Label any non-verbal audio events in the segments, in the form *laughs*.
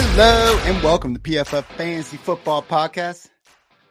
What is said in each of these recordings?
Hello and welcome to PFF Fantasy Football Podcast.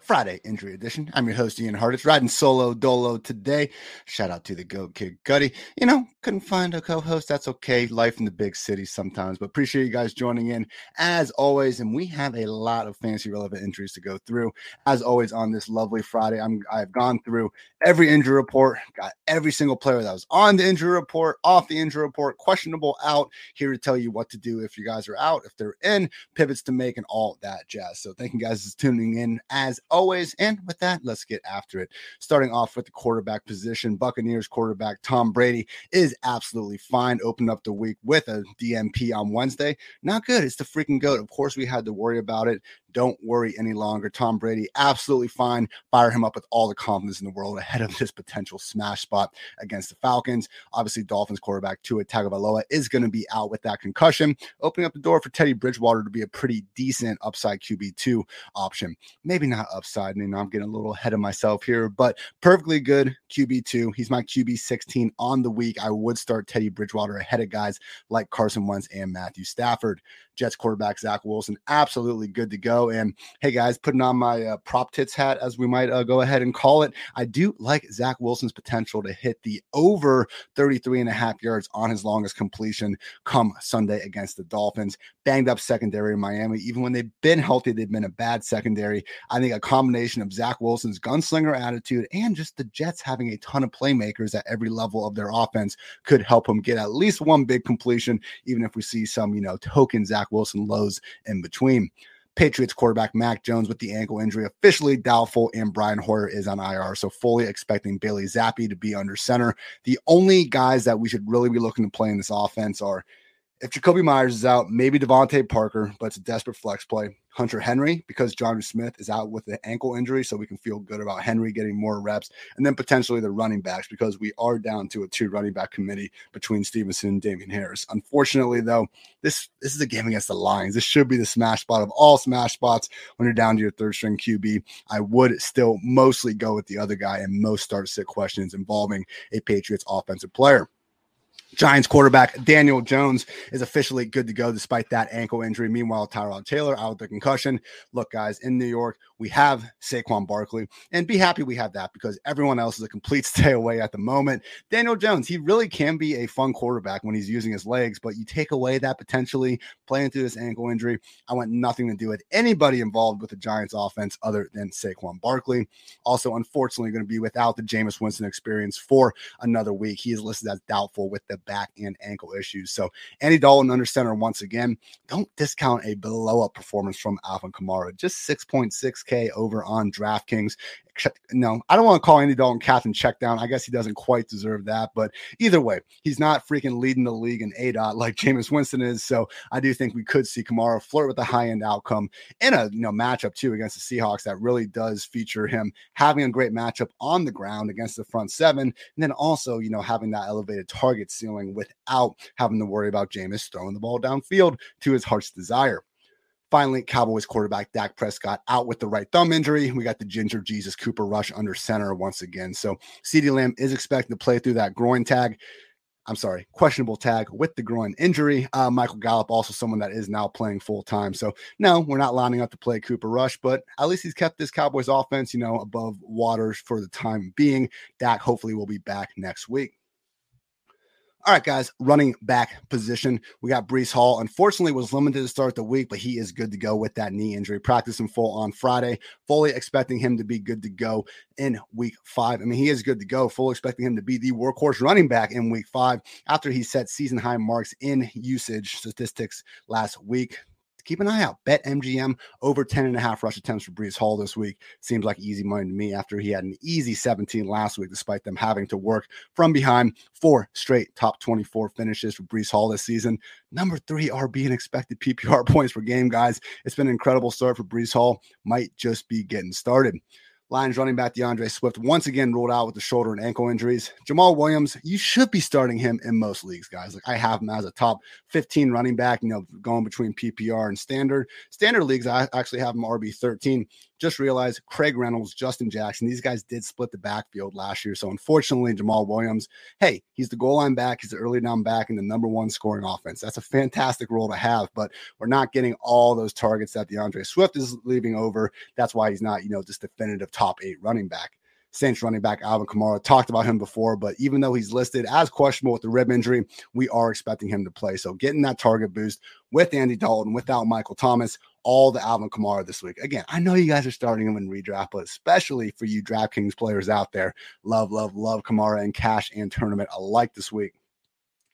Friday injury edition. I'm your host, Ian Hartitz, riding solo dolo today. Shout out to the GOAT Kid Gutty. You know, couldn't find a co host. That's okay. Life in the big city sometimes, but appreciate you guys joining in as always. And we have a lot of fantasy relevant injuries to go through. As always, on this lovely Friday, I'm, I've gone through every injury report, got every single player that was on the injury report, off the injury report, questionable out, here to tell you what to do if you guys are out, if they're in, pivots to make, and all that jazz. So thank you guys for tuning in as always. And with that, let's get after it. Starting off with the quarterback position, Buccaneers quarterback Tom Brady is absolutely fine. Opened up the week with a DNP on Wednesday. Not good. It's the freaking goat. Of course, we had to worry about it. Don't worry any longer. Tom Brady, absolutely fine. Fire him up with all the confidence in the world ahead of this potential smash spot against the Falcons. Obviously, Dolphins quarterback Tua Tagovailoa is going to be out with that concussion, opening up the door for Teddy Bridgewater to be a pretty decent upside QB2 option. Maybe not upside. I mean, I'm getting a little ahead of myself here, but perfectly good QB2. He's my QB 16 on the week. I would start Teddy Bridgewater ahead of guys like Carson Wentz and Matthew Stafford. Jets quarterback Zach Wilson, absolutely good to go. And hey, guys, putting on my uh, prop tits hat, as we might uh, go ahead and call it, I do like Zach Wilson's potential to hit the over 33 and a half yards on his longest completion come Sunday against the Dolphins. Banged up secondary in Miami. Even when they've been healthy, they've been a bad secondary. I think a combination of Zach Wilson's gunslinger attitude and just the Jets having a ton of playmakers at every level of their offense could help him get at least one big completion, even if we see some, you know, token Zach Wilson lows in between. Patriots quarterback Mac Jones with the ankle injury officially doubtful, and Brian Hoyer is on IR. So fully expecting Bailey Zappe to be under center. The only guys that we should really be looking to play in this offense are if Jakobi Meyers is out, maybe DeVante Parker, but it's a desperate flex play. Hunter Henry, because Jonnu Smith is out with an ankle injury, so we can feel good about Henry getting more reps, and then potentially the running backs, because we are down to a two running back committee between Stevenson and Damien Harris. Unfortunately, though, this this is a game against the Lions. This should be the smash spot of all smash spots when you're down to your third string QB. I would still mostly go with the other guy and most start sit questions involving a Patriots offensive player. Giants quarterback Daniel Jones is officially good to go despite that ankle injury. Meanwhile, Tyrod Taylor out with the concussion. Look, guys, in New York, we have Saquon Barkley, and be happy we have that because everyone else is a complete *laughs* stay away at the moment. Daniel Jones, he really can be a fun quarterback when he's using his legs, but you take away that potentially playing through this ankle injury. I want nothing to do with anybody involved with the Giants offense other than Saquon Barkley. Also, unfortunately, going to be without the Jameis Winston experience for another week. He is listed as doubtful with the back and ankle issues. So Andy Dalton under center once again. Don't discount a blow up performance from Alvin Kamara. Just 6.6K over on DraftKings no, I don't want to call Andy Dalton captain check down. I guess he doesn't quite deserve that. But either way, he's not freaking leading the league in ADOT like Jameis Winston is. So I do think we could see Kamara flirt with a high end outcome in a you know matchup too against the Seahawks that really does feature him having a great matchup on the ground against the front seven. And then also, you know, having that elevated target ceiling without having to worry about Jameis throwing the ball downfield to his heart's desire. Finally, Cowboys quarterback Dak Prescott out with the right thumb injury. We got the Ginger Jesus Cooper rush under center once again. So CeeDee Lamb is expected to play through that groin tag. I'm sorry, questionable tag with the groin injury. Uh, Michael Gallup, also someone that is now playing full time. So, no, we're not lining up to play Cooper Rush, but at least he's kept this Cowboys offense, you know, above waters for the time being. Dak hopefully will be back next week. All right, guys, running back position. We got Breece Hall. Unfortunately, was limited to start the week, but he is good to go with that knee injury. Practice in full on Friday. Fully expecting him to be good to go in week five. I mean, he is good to go. Full expecting him to be the workhorse running back in week five after he set season high marks in usage statistics last week keep an eye out. Bet MGM over 10 and a half rush attempts for Breece Hall this week. Seems like easy money to me after he had an easy 17 last week, despite them having to work from behind. Four straight top 24 finishes for Breece Hall this season. Number three RB in expected PPR *laughs* points per game, guys. It's been an incredible start for Breece Hall. Might just be getting started. Lions running back D'Andre Swift once again ruled out with the shoulder and ankle injuries. Jamaal Williams, you should be starting him in most leagues, guys. Like I have him as a top 15 running back, you know, going between PPR and standard. Standard leagues, I actually have him RB 13 just realized Craig Reynolds, Justin Jackson, these guys did split the backfield last year. So unfortunately, Jamaal Williams, hey, he's the goal line back, he's the early down back, and the number one scoring offense. That's a fantastic role to have, but we're not getting all those targets that D'Andre Swift is leaving over. That's why he's not, you know, this definitive top eight running back. Saints running back Alvin Kamara. Talked about him before, but even though he's listed as questionable with the rib injury, we are expecting him to play. So getting that target boost with Andy Dalton, without Michael Thomas, all the Alvin Kamara this week. Again, I know you guys are starting him in redraft, but especially for you DraftKings players out there, love, love, love Kamara and cash and tournament alike this week.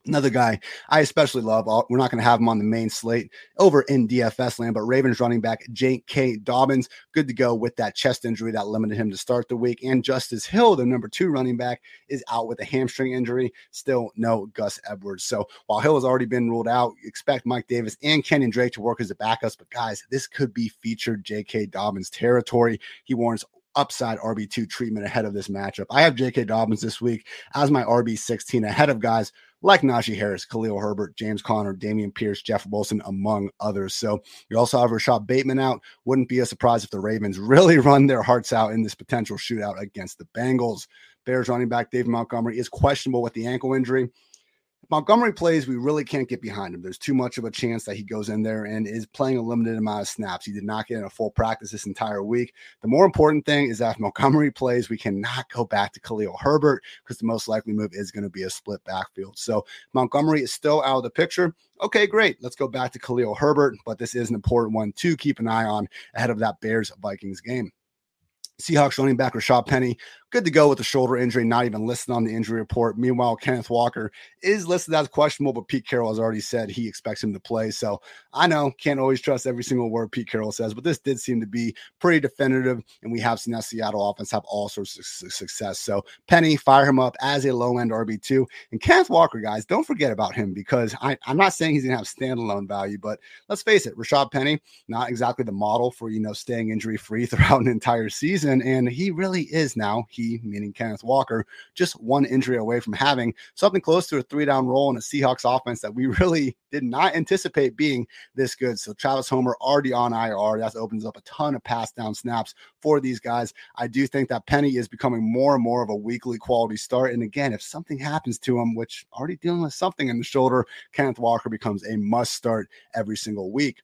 Another guy I especially love. We're not going to have him on the main slate over in DFS land, but Ravens running back J.K. Dobbins, good to go with that chest injury that limited him to start the week. And Justice Hill, the number two running back, is out with a hamstring injury. Still no Gus Edwards. So while Hill has already been ruled out, expect Mike Davis and Kenyon Drake to work as the backups. But guys, this could be featured J.K. Dobbins territory. He warrants upside RB2 treatment ahead of this matchup. I have J.K. Dobbins this week as my RB16 ahead of guys like Najee Harris, Khalil Herbert, James Conner, Dameon Pierce, Jeff Wilson, among others. So you also have Rashod Bateman out. Wouldn't be a surprise if the Ravens *laughs* really run their hearts out in this potential shootout against the Bengals. Bears running back David Montgomery is questionable with the ankle injury. Montgomery plays, we really can't get behind him. There's too much of a chance that he goes in there and is playing a limited amount of snaps. He did not get in a full practice this entire week. The more important thing is that if Montgomery plays, we cannot go back to Khalil Herbert because the most likely move is going to be a split backfield. So Montgomery is still out of the picture. Okay, great. Let's go back to Khalil Herbert, but this is an important one to keep an eye on ahead of that Bears Vikings game. Seahawks running back Rashaad Penny good to go with the shoulder injury, not even listed on the injury report. Meanwhile, Kenneth Walker is listed as questionable, but Pete Carroll has already said he expects him to play. So I know can't always trust every single word Pete Carroll says, but this did seem to be pretty definitive. And we have seen that Seattle offense have all sorts of success. So Penny, fire him up as a low end RB2. And Kenneth Walker, guys, don't forget about him because I, I'm not saying he's going to have standalone value, but let's face it, Rashaad Penny, not exactly the model for, you know, staying injury free *laughs* throughout an entire season. And he really is now. He meaning Kenneth Walker, just one injury away from having something close to a three down role in a Seahawks offense that we *laughs* really did not anticipate being this good. So Travis Homer already on IR. That opens up a ton of pass down snaps for these guys. I do think that Penny is becoming more and more of a weekly quality start. And again, if something happens to him, which already dealing with something in the shoulder, Kenneth Walker becomes a must start every single week.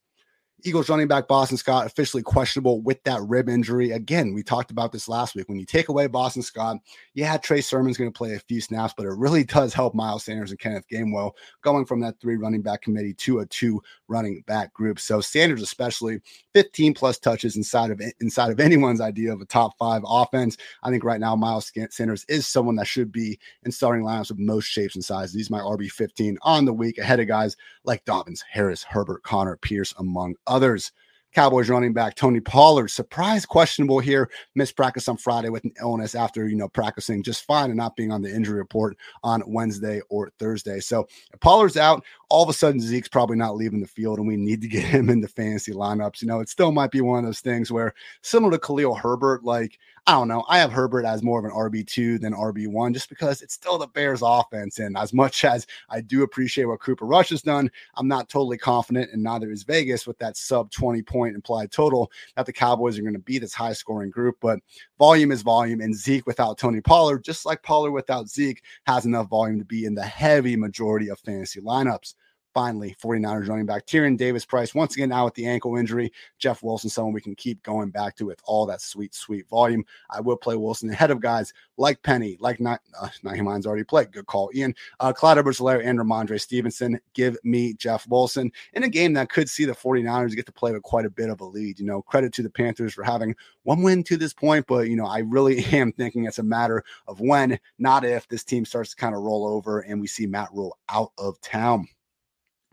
Eagles running back Boston Scott officially questionable with that rib injury. Again, we talked about this last week. When you take away Boston Scott, yeah, Trey Sermon's going to play a few snaps, but it really does help Miles Sanders and Kenneth Gainwell going from that three running back committee to a two running back group. So Sanders, especially 15 plus touches inside of inside of anyone's idea of a top five offense. I think right now Miles Sanders is someone that should be in starting lineups of most shapes and sizes. He's my RB 15 on the week ahead of guys like Dobbins, Harris, Herbert, Conner, Pierce, among others. Cowboys running back Tony Pollard, surprise questionable here, missed practice on Friday with an illness after, you know, practicing just fine and not being on the injury report on Wednesday or Thursday. So Pollard's out, all of a sudden Zeke's probably not leaving the field and we need to get *laughs* him into fantasy lineups. You know, it still might be one of those things where similar to Khalil Herbert, like I don't know. I have Herbert as more of an RB2 than RB1 just because it's still the Bears offense. And as much as I do appreciate what Cooper Rush has done, I'm not totally confident, and neither is Vegas with that sub 20 point implied total that the Cowboys are going to be this high scoring group. But volume is volume, and Zeke without Tony Pollard, just like Pollard without Zeke, has enough volume to be in the heavy majority of fantasy lineups. Finally, 49ers running back Tyrion Davis Price, once again now with the ankle injury. Jeff Wilson, someone we can keep going back to with all that sweet, sweet volume. I will play Wilson ahead of guys like Penny, like not uh, Nyheim Hines already played. Good call, Ian. Uh, Clyde edwards and Rhamondre Stevenson. Give me Jeff Wilson in a game that could see the 49ers get to play with quite a bit of a lead. You know, credit to the Panthers for having one win to this point, but, you know, I really *laughs* am thinking it's a matter of when, not if, this team starts to kind of roll over and we see Matt Rhule out of town.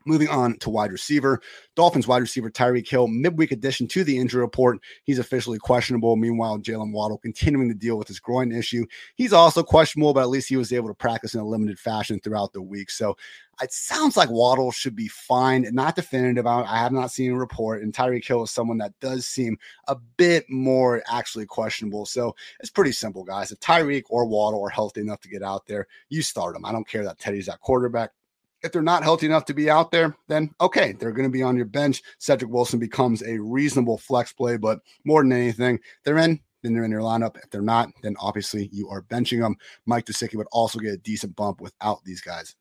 Moving on to wide receiver, Dolphins wide receiver Tyreek Hill, midweek addition to the injury report. He's officially questionable. Meanwhile, Jaylen Waddle continuing to deal with his groin issue. He's also questionable, but at least he was able to practice in a limited fashion throughout the week. So it sounds like Waddle should be fine. Not definitive. I have not seen a report. And Tyreek Hill is someone that does seem a bit more actually questionable. So it's pretty simple, guys. If Tyreek or Waddle are healthy enough to get out there, you start them. I don't care that Teddy's at quarterback. If they're not healthy enough to be out there, then okay, they're going to be on your bench. Cedric Wilson becomes a reasonable flex play, but more than anything, they're in, then they're in your lineup. If they're not, then obviously you are benching them. Mike Gesicki would also get a decent bump without these guys.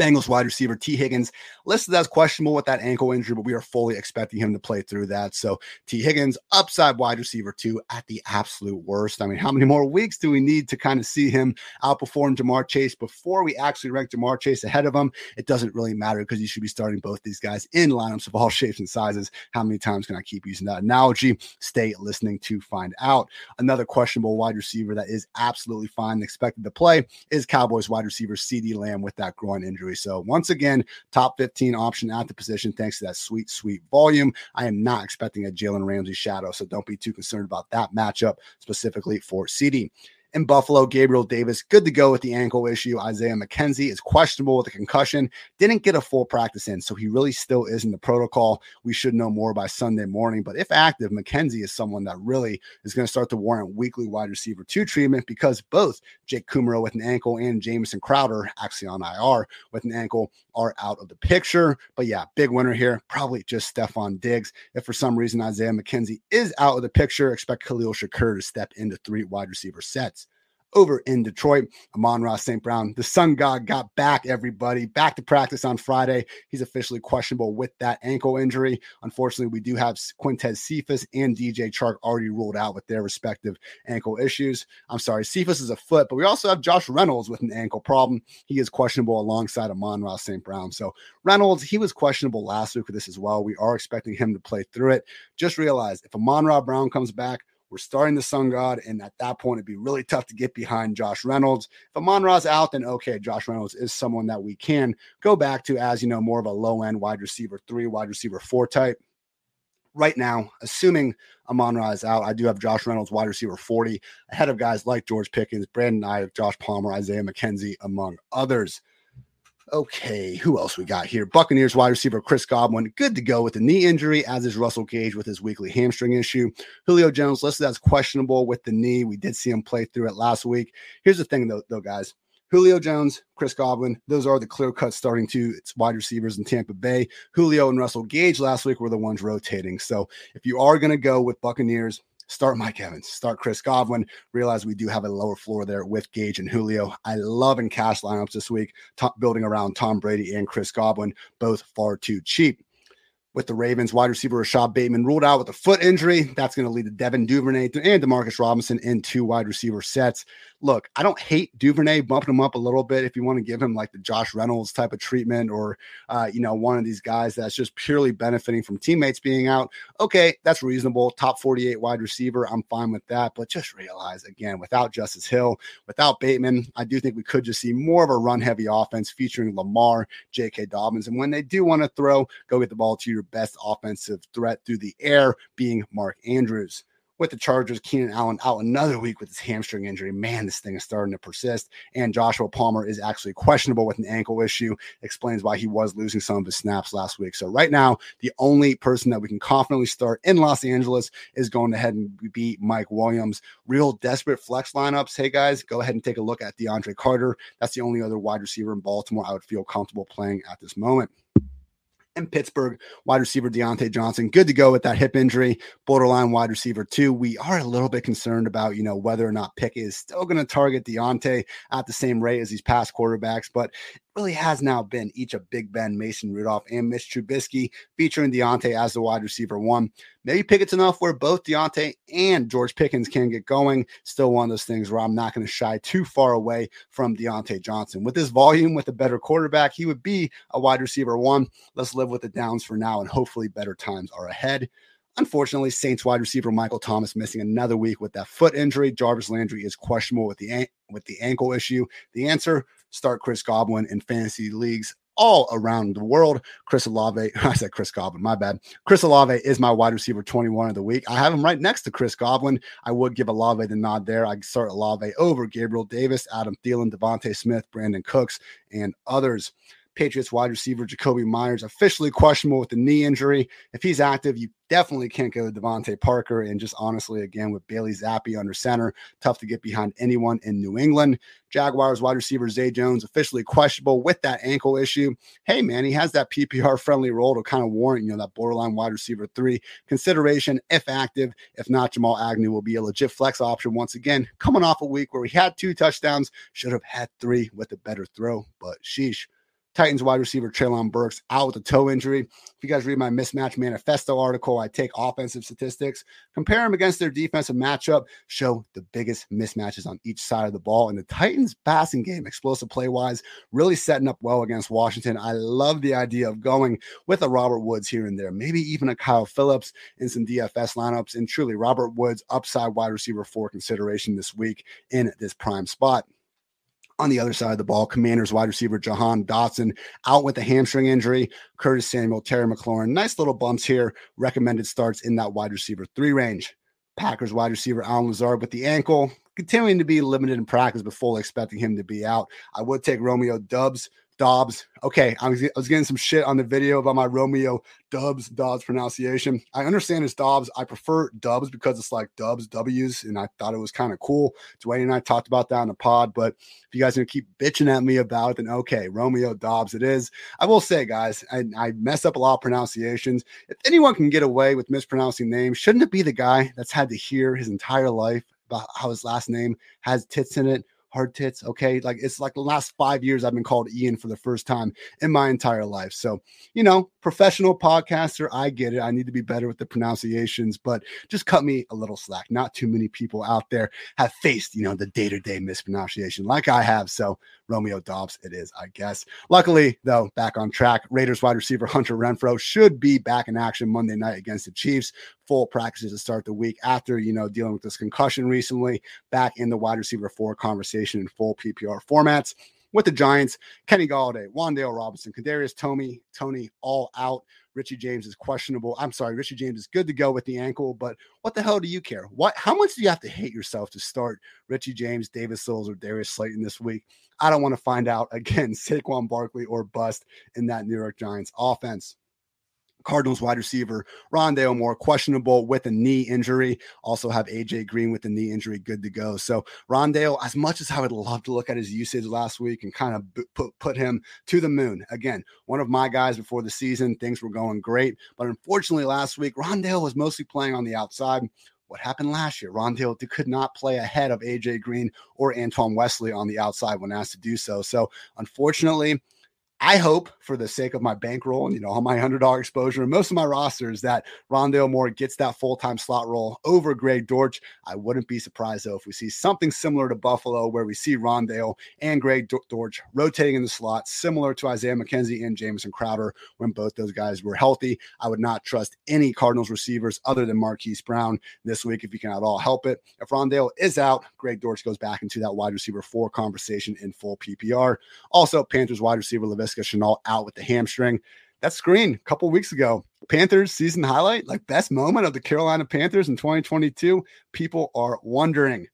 Bengals wide receiver Tee Higgins listed as questionable with that ankle injury, but we are fully expecting him to play through that. So Tee Higgins, upside wide receiver two at the absolute worst. I mean, how many more weeks do we need to kind of see him outperform Ja'Marr Chase before we actually rank Ja'Marr Chase ahead of him? It doesn't really matter because you should be starting both these guys in lineups of all *laughs* shapes and sizes. How many times can I keep using that analogy? Stay listening to find out. Another questionable wide receiver that is absolutely fine, and expected to play, is Cowboys wide receiver CeeDee Lamb with that groin injury So once again, top 15 option at the position, thanks to that sweet, sweet volume. I am not expecting a Jalen Ramsey shadow, so don't be too concerned about that matchup specifically for CeeDee in Buffalo. Gabriel Davis, good to go with the ankle issue. Isaiah McKenzie is questionable with a concussion, didn't get a full practice in, so he really still is in the protocol. We should know more by Sunday morning. But if active, McKenzie is someone that really is going to start to warrant weekly wide receiver two treatment because both Jake Kumerow with an ankle and Jamison Crowder, actually on IR with an ankle, are out of the picture. But yeah, big winner here, probably just Stefon Diggs. If for some reason Isaiah McKenzie is out of the picture, expect Khalil Shakir to step into three wide receiver sets over in Detroit. Amon-Ra St. Brown, the sun god, got back, everybody, back to practice on Friday. He's officially questionable with that ankle injury. Unfortunately, we do have Quintez Cephus and DJ Chark already ruled out with their respective ankle issues. I'm sorry, Cephus is a foot, but we also have Josh Reynolds with an ankle problem. He is questionable alongside Amon-Ra St. Brown. So Reynolds, he was questionable last week with this as well. We are expecting him to play through it. Just realize if Amon-Ra Brown comes back, we're starting the Sun God, and at that point, it'd be really tough to get behind Josh Reynolds. If Amon Ra's out, then okay, Josh Reynolds is someone that we can go back to as you know more of a low end wide receiver three, wide receiver four type. Right now, assuming Amon Ra is out, I do have Josh Reynolds, wide receiver 40, ahead of guys like George Pickens, Brandon Aiyuk, Josh Palmer, Isaiah McKenzie, among others. Okay, who else we got here? Buccaneers wide receiver Chris Godwin, good to go with the knee injury, as is Russell Gage with his weekly hamstring issue. Julio Jones listed as questionable with the knee. We did see him play through it last week. Here's the thing, though, though guys. Julio Jones, Chris Godwin, those are the clear cut starting two it's wide receivers in Tampa Bay. Julio and Russell Gage last week were the ones rotating. So if you are going to go with Buccaneers, Start Mike Evans, start Chris Godwin. Realize we do have a lower floor there with Gage and Julio. I love in cash lineups this week, top, building around Tom Brady and Chris Godwin, both far too cheap with the Ravens. Wide receiver Rashod Bateman ruled out with a foot injury. That's going to lead to Devin Duvernay and Demarcus Robinson in two wide receiver sets look, I don't hate Duvernay bumping him up a little bit if you want to give him like the Josh Reynolds type of treatment or, uh, you know, one of these guys that's just purely benefiting from teammates being out. Okay, that's reasonable. Top 48 wide receiver. I'm fine with that. But just realize again, without Justice Hill, without Bateman, I do think we could just see more of a run heavy offense featuring Lamar, J.K. Dobbins. And when they do want to throw, go get the ball to your best offensive threat through the air, being Mark Andrews with the Chargers. Keenan Allen out another week with his hamstring injury. Man, this thing is starting to persist. And Joshua Palmer is actually questionable with an ankle issue. Explains why he was losing some of his snaps last week. So right now, the only person that we can confidently start in Los Angeles is going ahead and be Mike Williams. Real desperate flex lineups. Hey guys, go ahead and take a look at DeAndre Carter. That's the only other wide receiver in Baltimore I would feel comfortable playing at this moment in Pittsburgh, wide receiver Diontae Johnson, good to go with that hip injury, borderline wide receiver too. We are a little bit concerned about, you know, whether or not Pick is still going to target Diontae at the same rate as these past quarterbacks, but really has now been each of Big Ben, Mason Rudolph, and Mitch Trubisky featuring Diontae as the wide receiver one. Maybe Pickett's enough where both Diontae and George Pickens can get going. Still one of those things where I'm not going to shy too far away from Diontae Johnson. With his volume, with a better quarterback, he would be a wide receiver one. Let's live with the downs for now, and hopefully better times are ahead. Unfortunately, Saints wide receiver Michael Thomas missing another week with that foot injury. Jarvis Landry is questionable with the with the ankle issue. The answer: start Chris Godwin in fantasy leagues all around the world. Chris Olave, *laughs* I said Chris Godwin, my bad. Chris Olave is my wide receiver 21 of the week. I have him right next to Chris Godwin. I would give Olave the nod there. I start Olave over Gabriel Davis, Adam Thielen, DeVonta Smith, Brandin Cooks, and others. Patriots wide receiver Jakobi Meyers officially questionable with the knee injury. If he's active, you definitely can't go to DeVante Parker. And just honestly, again, with Bailey Zappe under center, tough to get behind anyone in New England. Jaguars wide receiver Zay Jones officially questionable with that ankle issue. Hey, man, he has that PPR friendly role to kind of warrant, you know, that borderline wide receiver three consideration if active. If not, Jamal Agnew will be a legit flex option once again, coming off a week where he had two touchdowns, should have had three with a better throw, but sheesh. Titans wide receiver Treylon Burks out with a toe injury. If you guys read my mismatch manifesto article, I take offensive statistics, compare them against their defensive matchup, show the biggest mismatches on each side of the ball. And the Titans passing game, explosive play wise, really setting up well against Washington. I love the idea of going with a Robert Woods here and there, maybe even a Kyle Phillips in some DFS lineups. And truly, Robert Woods, upside wide receiver for consideration this week in this prime spot. On the other side of the ball, Commanders wide receiver Jahan Dotson out with a hamstring injury. Curtis Samuel, Terry McLaurin, nice little bumps here. Recommended starts in that wide receiver three range. Packers wide receiver Allen Lazard with the ankle, continuing to be limited in practice, but fully expecting him to be out. I would take Romeo Dubs Dobbs. Okay, I was, I was getting some shit on the video about my Romeo Dubs Dobbs pronunciation. I understand it's Dobbs. I prefer Dubs because it's like Dubs W's, and I thought it was kind of cool. Dwayne and I talked about that in the pod. But if you guys are gonna keep bitching at me about it, then okay, Romeo Dobbs it is. I will say, guys, I, I mess up a lot of pronunciations. If anyone can get away with mispronouncing names, shouldn't it be the guy that's had to hear his entire life about how his last name has tits in it? Hard tits. Okay. Like it's like the last five years I've been called Ian for the first time in my entire life. So, you know, professional podcaster, I get it. I need to be better with the pronunciations, but just cut me a little slack. Not too many people out there have faced, you know, the day to day mispronunciation like I have. So, Romeo Dobbs, it is, I guess. Luckily, though, back on track. Raiders wide receiver Hunter Renfrow should be back in action Monday night against the Chiefs. Full practices to start the week after, you know, dealing with this concussion recently. Back in the wide receiver four conversation in full PPR formats with the Giants, Kenny Golladay, Wan'Dale Robinson, Kadarius Toney, Tony, all out. Richie James is questionable. I'm sorry, Richie James is good to go with the ankle, but what the hell do you care? What how much do you have to hate yourself to start Richie James, David Sills, or Darius Slayton this week? I don't want to find out *laughs* again, Saquon Barkley or bust in that New York Giants offense. Cardinals wide receiver Rondale Moore questionable with a knee injury. Also have AJ Green with a knee injury good to go. So Rondale, as much as I would love to look at his usage last week and kind of put put him to the moon again, one of my guys before the season, things were going great, but unfortunately last week Rondale was mostly playing on the outside. What happened last year? Rondale could not play ahead of AJ Green or Antoine Wesley on the outside when asked to do so. So unfortunately I hope, for the sake of my bankroll and you know my dollar exposure and most of my rosters, that Rondale Moore gets that full time slot role over Greg Dortch. I wouldn't be surprised though if we see something similar to Buffalo, where we see Rondale and Greg Dortch rotating in the slot, similar to Isaiah McKenzie and Jamison Crowder when both those guys were healthy. I would not trust any Cardinals receivers other than Marquise Brown this week if you can at all help it. If Rondale is out, Greg Dortch goes back into that wide receiver four conversation in full PPR. Also, Panthers wide receiver Laviska Shenault out with the hamstring. that screen a couple weeks ago, Panthers season highlight, like best moment of the Carolina Panthers in 2022. People are wondering.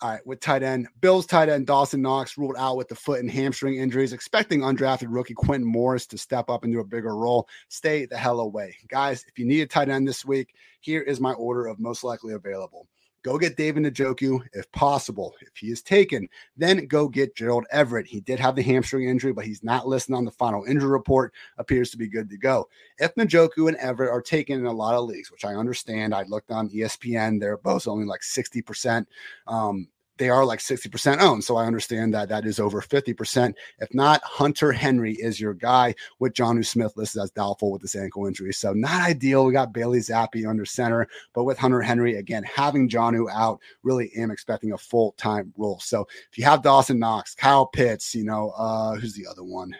All right, with tight end, Bills tight end Dawson Knox ruled out with the foot and hamstring injuries, expecting undrafted rookie Quintin Morris to step up into a bigger role. Stay the hell away. Guys, if you need a tight end this week, here is my order of most likely available. Go get David Njoku if possible. If he is taken, then go get Gerald Everett. He did have the hamstring injury, but he's not listed on the final injury report. Appears to be good to go. If Njoku and Everett are taken in a lot of leagues, which I understand, I looked on ESPN, they're both only like 60%. Um, they are like 60% owned. So I understand that that is over 50%. If not, Hunter Henry is your guy with Jonnu Smith listed as doubtful with this ankle injury. So not ideal. We got Bailey Zappe under center, but with Hunter Henry, again, having Jonnu out, really am expecting a full time role. So if you have Dawson Knox, Kyle Pitts, you know, uh, who's the other one?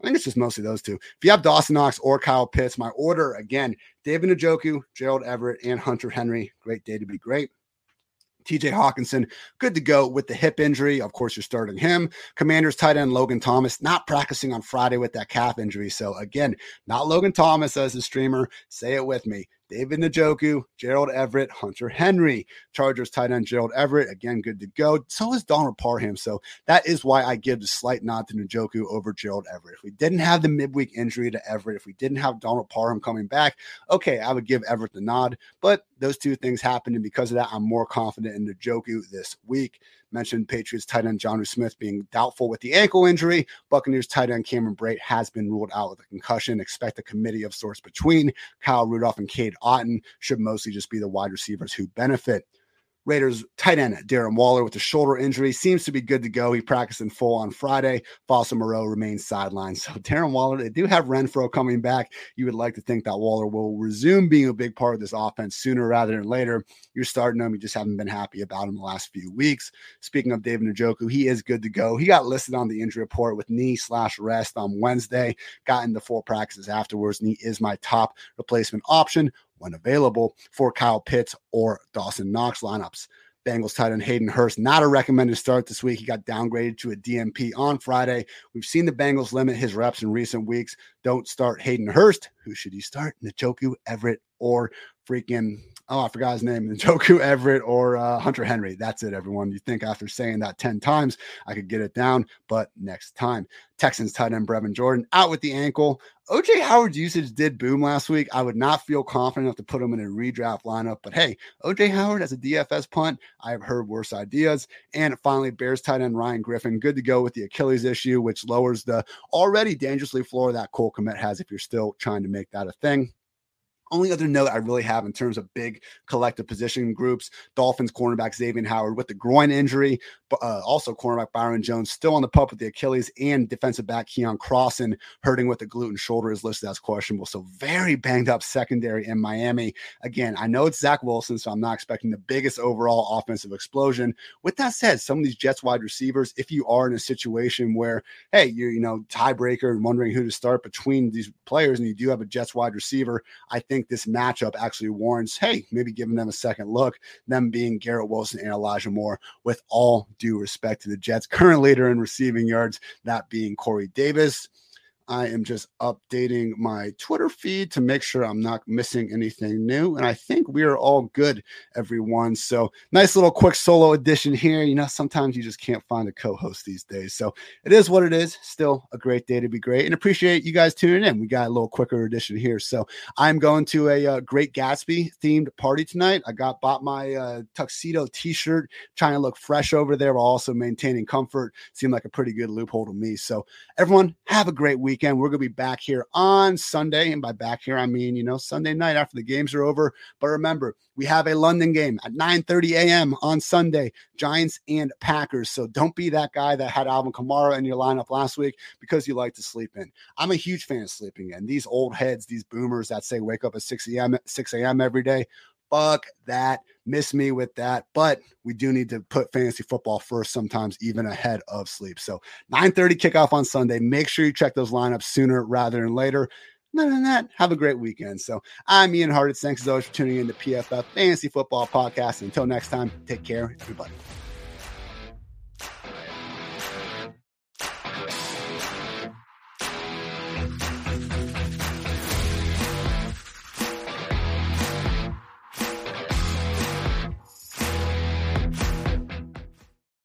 I think it's just mostly those two. If you have Dawson Knox or Kyle Pitts, my order again, David Njoku, Gerald Everett, and Hunter Henry. Great day to be great. TJ Hockenson, good to go with the hip injury. Of course, you're starting him. Commanders tight end Logan Thomas, not practicing on Friday with that calf injury. So, again, not Logan Thomas as a streamer. Say it with me. David Njoku, Gerald Everett, Hunter Henry, Chargers tight end Gerald Everett, again, good to go. So is Donald Parham. So that is why I give the slight nod to Njoku over Gerald Everett. If we didn't have the midweek injury to Everett, if we didn't have Donald Parham coming back, okay, I would give Everett the nod. But those two things happened, and because of that, I'm more confident in Njoku this week. Mentioned Patriots tight end Jonnu Smith being doubtful with the ankle injury. Buccaneers tight end Cameron Brate has been ruled out with a concussion. Expect a committee of sorts between Kyle Rudolph and Cade Otton Should mostly just be the wide receivers who benefit. Raiders tight end Darren Waller with a shoulder injury seems to be good to go. He practiced in full on Friday. Foster Moreau remains sidelined. So *laughs* Darren Waller, they do have Renfrow coming back. You would like to think that Waller will resume being a big part of this offense sooner rather than later. You're starting him. You just haven't been happy about him the last few weeks. Speaking of David Njoku, he is good to go. He got listed on the injury report with knee slash rest on Wednesday. Got into full practices afterwards, and he is my top replacement option when available for Kyle Pitts or Dawson Knox lineups. Bengals tight end Hayden Hurst, not a recommended start this week. He got downgraded to a DNP on Friday. We've seen the Bengals limit his reps in recent weeks. Don't start Hayden Hurst. Who should he start? Njoku, Everett, or freaking oh, I forgot his name, *laughs* Njoku Everett or uh, Hunter Henry. That's it, everyone. You think after saying that 10 times, I could get it down, but next time. Texans tight end Brevin Jordan out with the ankle. OJ Howard's usage did boom last week. I would not feel confident enough to put him in a redraft lineup, but hey, OJ Howard has a DFS punt. I have heard worse ideas. And finally, Bears tight end Ryan Griffin, good to go with the Achilles issue, which lowers the already dangerously floor that Cole Kmet has if you're still trying to make that a thing. Only other note I really have in terms of big collective position groups Dolphins cornerback Xavier Howard with the groin injury, uh, also cornerback Byron Jones still on the pup with the Achilles, and defensive back Keion Crossen hurting with the glute and shoulder is listed as questionable. So very banged up secondary in Miami. Again, I know it's Zach Wilson, so I'm not expecting the biggest overall offensive explosion. With that said, some of these Jets wide receivers, if you are in a situation where, hey, you're, you know, tiebreaker and wondering who to start between these players, and you do have a Jets wide receiver, I think think this matchup actually warrants, hey, maybe giving them a second look, them being Garrett Wilson and Elijah Moore, with all due respect to the Jets' current leader in receiving yards, that being Corey Davis. I am just updating my Twitter feed to make sure I'm not missing anything new. And I think we are all good, everyone. So, nice little quick solo edition here. You know, sometimes you just can't find a co host these days. So, it is what it is. Still a great day to be great and appreciate you guys tuning in. We got a little quicker edition here. So, I'm going to a, uh, Great Gatsby themed party tonight. I got bought my uh, tuxedo t shirt, trying to look fresh over there while also maintaining comfort. Seemed like a pretty good loophole to me. So, everyone, have a great week weekend. We're going to be back here on Sunday. And by back here, I mean, you know, Sunday night after the games are over. But remember, we have a London game at 9 30 a.m. on Sunday, Giants and Packers. So don't be that guy that had Alvin Kamara in your lineup last week because you like to sleep in. I'm a huge fan of sleeping in. These old heads, these boomers that say wake up at 6 a.m. 6 a.m. every day. Fuck that. Miss me with that. But we do need to put fantasy football first, sometimes even ahead of sleep. So 9:30 kickoff on Sunday. Make sure you check those lineups sooner rather than later. Other than that, have a great weekend. So I'm Ian Hartitz. Thanks as always for tuning in to PFF Fantasy Football Podcast. Until next time, take care, everybody.